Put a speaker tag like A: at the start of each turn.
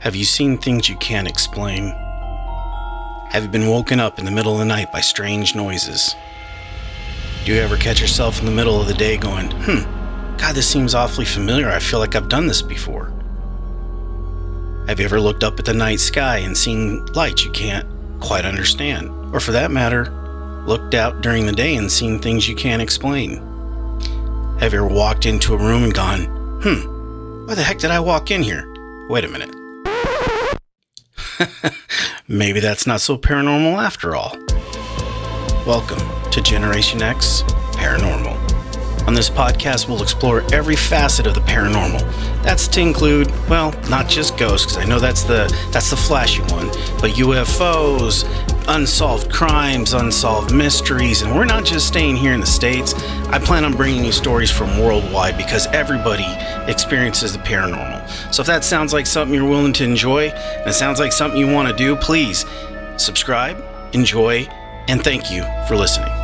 A: Have you seen things you can't explain? Have you been woken up in the middle of the night by strange noises? Do you ever catch yourself in the middle of the day going, hmm, God, this seems awfully familiar. I feel like I've done this before. Have you ever looked up at the night sky and seen lights you can't quite understand? Or for that matter, looked out during the day and seen things you can't explain? Have you ever walked into a room and gone, hmm, why the heck did I walk in here? Wait a minute. Maybe that's not so paranormal after all. Welcome to Generation X Paranormal. On this podcast, we'll explore every facet of the paranormal. That's to include, well, not just ghosts, because I know that's the that's the flashy one, but UFOs, unsolved crimes, unsolved mysteries, and we're not just staying here in the states. I plan on bringing you stories from worldwide because everybody experiences the paranormal. So if that sounds like something you're willing to enjoy, and it sounds like something you want to do, please subscribe, enjoy, and thank you for listening.